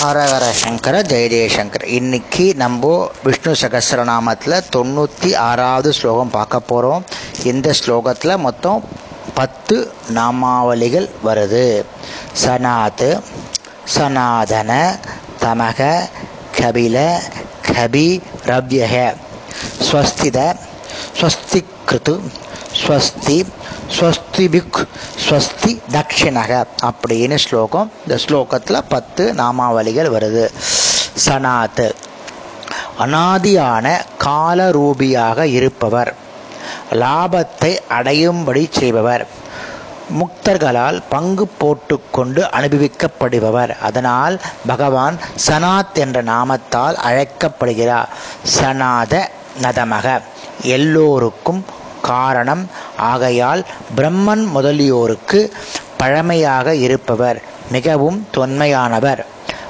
ஹரஹர சங்கர ஜெய ஜெயசங்கர் இன்னைக்கு நம்ம விஷ்ணு சகசரநாமத்தில் தொண்ணூற்றி ஆறாவது ஸ்லோகம் பார்க்க போகிறோம் இந்த ஸ்லோகத்தில் மொத்தம் பத்து நாமாவளிகள் வருது. சனாத் சனாதன தமக கபில கபி ரவ்யக. ஸ்வஸ்தித ஸ்வஸ்திகிருத்து ஸ்வஸ்தி ஸ்வஸ்திபிக் ஸ்வஸ்தி தக்ஷிணக அப்படின்னு ஸ்லோகம். இந்த ஸ்லோகத்தில் பத்து நாமாவளிகள் வருது. சனாத். அனாதியான காலரூபியாக இருப்பவர். லாபத்தை அடையும்படி செய்பவர். முக்தர்களால் பங்கு போட்டுக்கொண்டு அனுபவிக்கப்படுபவர். அதனால் பகவான் சனாத் என்ற நாமத்தால் அழைக்கப்படுகிறார். சனாத நதமக. எல்லோருக்கும் காரணம். ஆகையால் பிரம்மன் முதலியோருக்கு பழமையாக இருப்பவர் மிகவும் தொன்மையானவர்.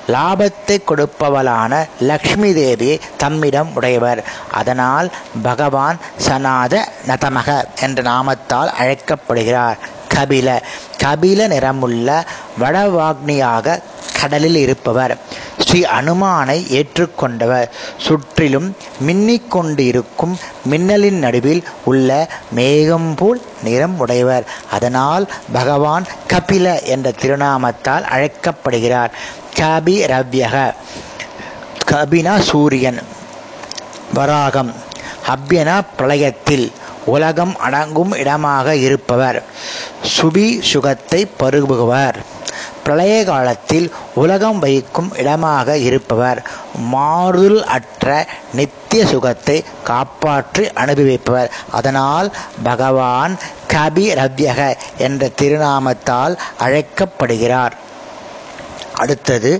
லாபத்தை கொடுப்பவளான லக்ஷ்மி தேவி தம்மிடம் உடையவர். அதனால் பகவான் சனாத நதமக என்ற நாமத்தால் அழைக்கப்படுகிறார். கபில. கபில நிறமுள்ள வடவாக்னியாக கடலில் இருப்பவர். ஸ்ரீ அனுமானை ஏற்றுக்கொண்டவர். சுற்றிலும் மின்னிக் கொண்டிருக்கும் மின்னலின் நடுவில் உள்ள மேகம் போல் நிறம் உடையவர். அதனால் பகவான் கபில என்ற திருநாமத்தால் அழைக்கப்படுகிறார். கபி ரவ்யக. கபினா சூரியன். வராகம். அப்யனா பிரளயத்தில். உலகம் அடங்கும் இடமாக இருப்பவர். சுபி சுகத்தை பருகுபவர். பிரளய காலத்தில் உலகம் வைக்கும் இடமாக இருப்பவர். மாறுதல் அற்ற நித்திய சுகத்தை காப்பாற்றி அனுபவிப்பவர். அதனால் பகவான் கபி ரவ்யக என்ற திருநாமத்தால் அழைக்கப்படுகிறார். அடுத்தது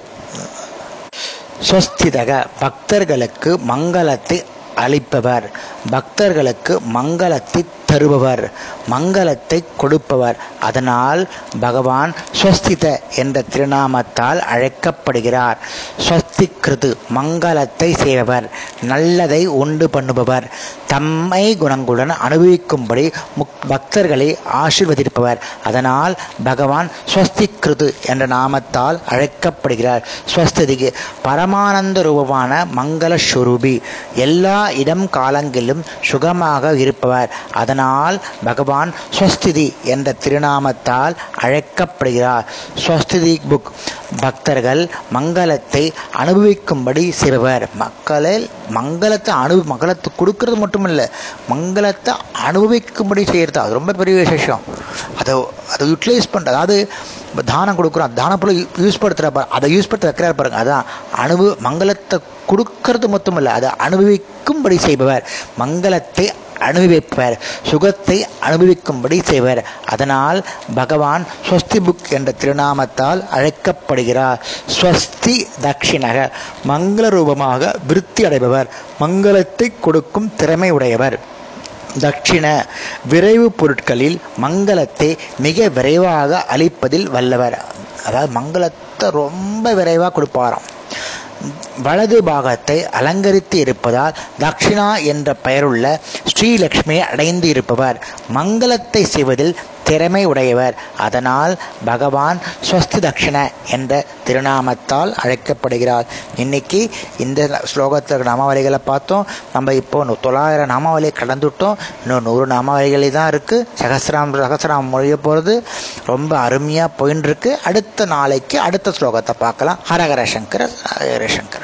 ஸ்வஸ்திதக பக்தர்களுக்கு மங்களத்தை அளிப்பவர். பக்தர்களுக்கு மங்களத்தை தருபவர் மங்களத்தை கொடுப்பவர். அதனால் பகவான் ஸ்வஸ்தித என்ற திருநாமத்தால் அழைக்கப்படுகிறார். ஸ்வஸ்தி கிருது மங்களத்தை செய்பவர் நல்லதை உண்டு பண்ணுபவர் தம்மை குணங்களுடன் அனுபவிக்கும்படி முக் பக்தர்களை ஆசிர்வதிப்பவர். அதனால் பகவான் ஸ்வஸ்தி கிருது என்ற நாமத்தால் அழைக்கப்படுகிறார். ஸ்வஸ்திதிக்கு பரமானந்த ரூபமான மங்கள ஸ்வரூபி எல்லா இடம் காலங்களிலும் சுகமாக இருப்பவர். அதனால் பகவான் ஸ்வஸ்திதி என்ற திருநாமத்தால் அழைக்கப்படுகிறார். ஸ்வஸ்திதி புக் பக்தர்கள் மங்களத்தை அனுபவிக்கும்படி செய்பவர் மக்களில் மங்களத்தை அனு மங்களத்தை கொடுக்கறது மட்டும் இல்லை மங்களத்தை அனுபவிக்கும்படி செய்கிறது அது ரொம்ப பெரிய விசேஷம். அதை அதை யூட்டிலைஸ் பண்ணுறது அதாவது தானம் கொடுக்குறோம். தானம் போல யூஸ் படுத்துகிற அதை யூஸ் படுத்த வைக்கிறார் பாருங்க. அதான் அனுபவ மங்களத்தை கொடுக்கறது மட்டும் இல்லை அதை அனுபவிக்கும்படி செய்பவர். மங்களத்தை அனுபவிப்பர் சுகத்தை அனுபவிக்கும்படி செய்வர். அதனால் பகவான் ஸ்வஸ்தி புக் என்ற திருநாமத்தால் அழைக்கப்படுகிறார். ஸ்வஸ்தி தட்சிணக மங்கள ரூபமாக விருத்தி அடைபவர். மங்களத்தை கொடுக்கும் திறமை உடையவர். தட்சிண விரைவு பொருட்களில் மங்களத்தை மிக விரைவாக அளிப்பதில் வல்லவர். அதாவது மங்களத்தை ரொம்ப விரைவாக கொடுப்பாராம். வலது பாகத்தை அலங்கரித்து இருப்பதால் தக்ஷிணா என்ற பெயருள்ள ஸ்ரீலக்ஷ்மியை அடைந்து இருப்பவர். மங்களத்தை செய்வதில் திறமை உடையவர் அதனால் பகவான் ஸ்வஸ்தி தக்ஷண என்ற திருநாமத்தால் அழைக்கப்படுகிறார். இன்னைக்கு இந்த ஸ்லோகத்தில் நாமாவளிகளை பார்த்தோம். நம்ம இப்போ தொள்ளாயிரம் நாமாவளியை கடந்துட்டோம். இன்னும் நூறு நாமாவளிகளே தான் இருக்குது சகசிராம் சகசிராம் மொழிய போகிறது ரொம்ப அருமையாக போயின்னு இருக்கு அடுத்த நாளைக்கு அடுத்த ஸ்லோகத்தை பார்க்கலாம். ஹரஹர சங்கர ஹரஹர சங்கர.